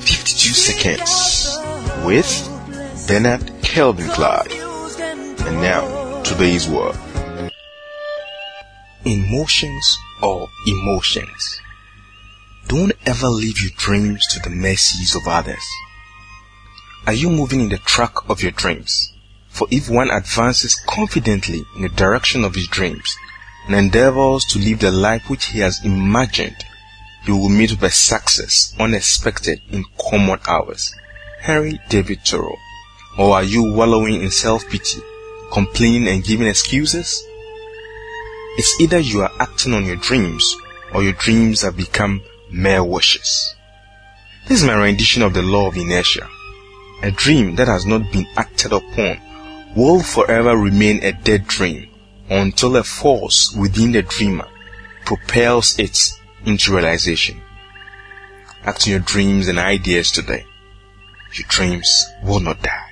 52 seconds with Bernard Kelvin Clive. And now, today's word. In Motion or emotions. Don't ever leave your dreams to the mercies of others. Are you moving in the track of your dreams? For if one advances confidently in the direction of his dreams and endeavors to live the life which he has imagined, he will meet with success unexpected in common hours. Henry David Thoreau. Or are you wallowing in self-pity, complaining and giving excuses? It's either you are acting on your dreams or your dreams have become mere wishes. This is my rendition of the law of inertia. A dream that has not been acted upon will forever remain a dead dream until a force within the dreamer propels it into realization. Act on your dreams and ideas today. Your dreams will not die.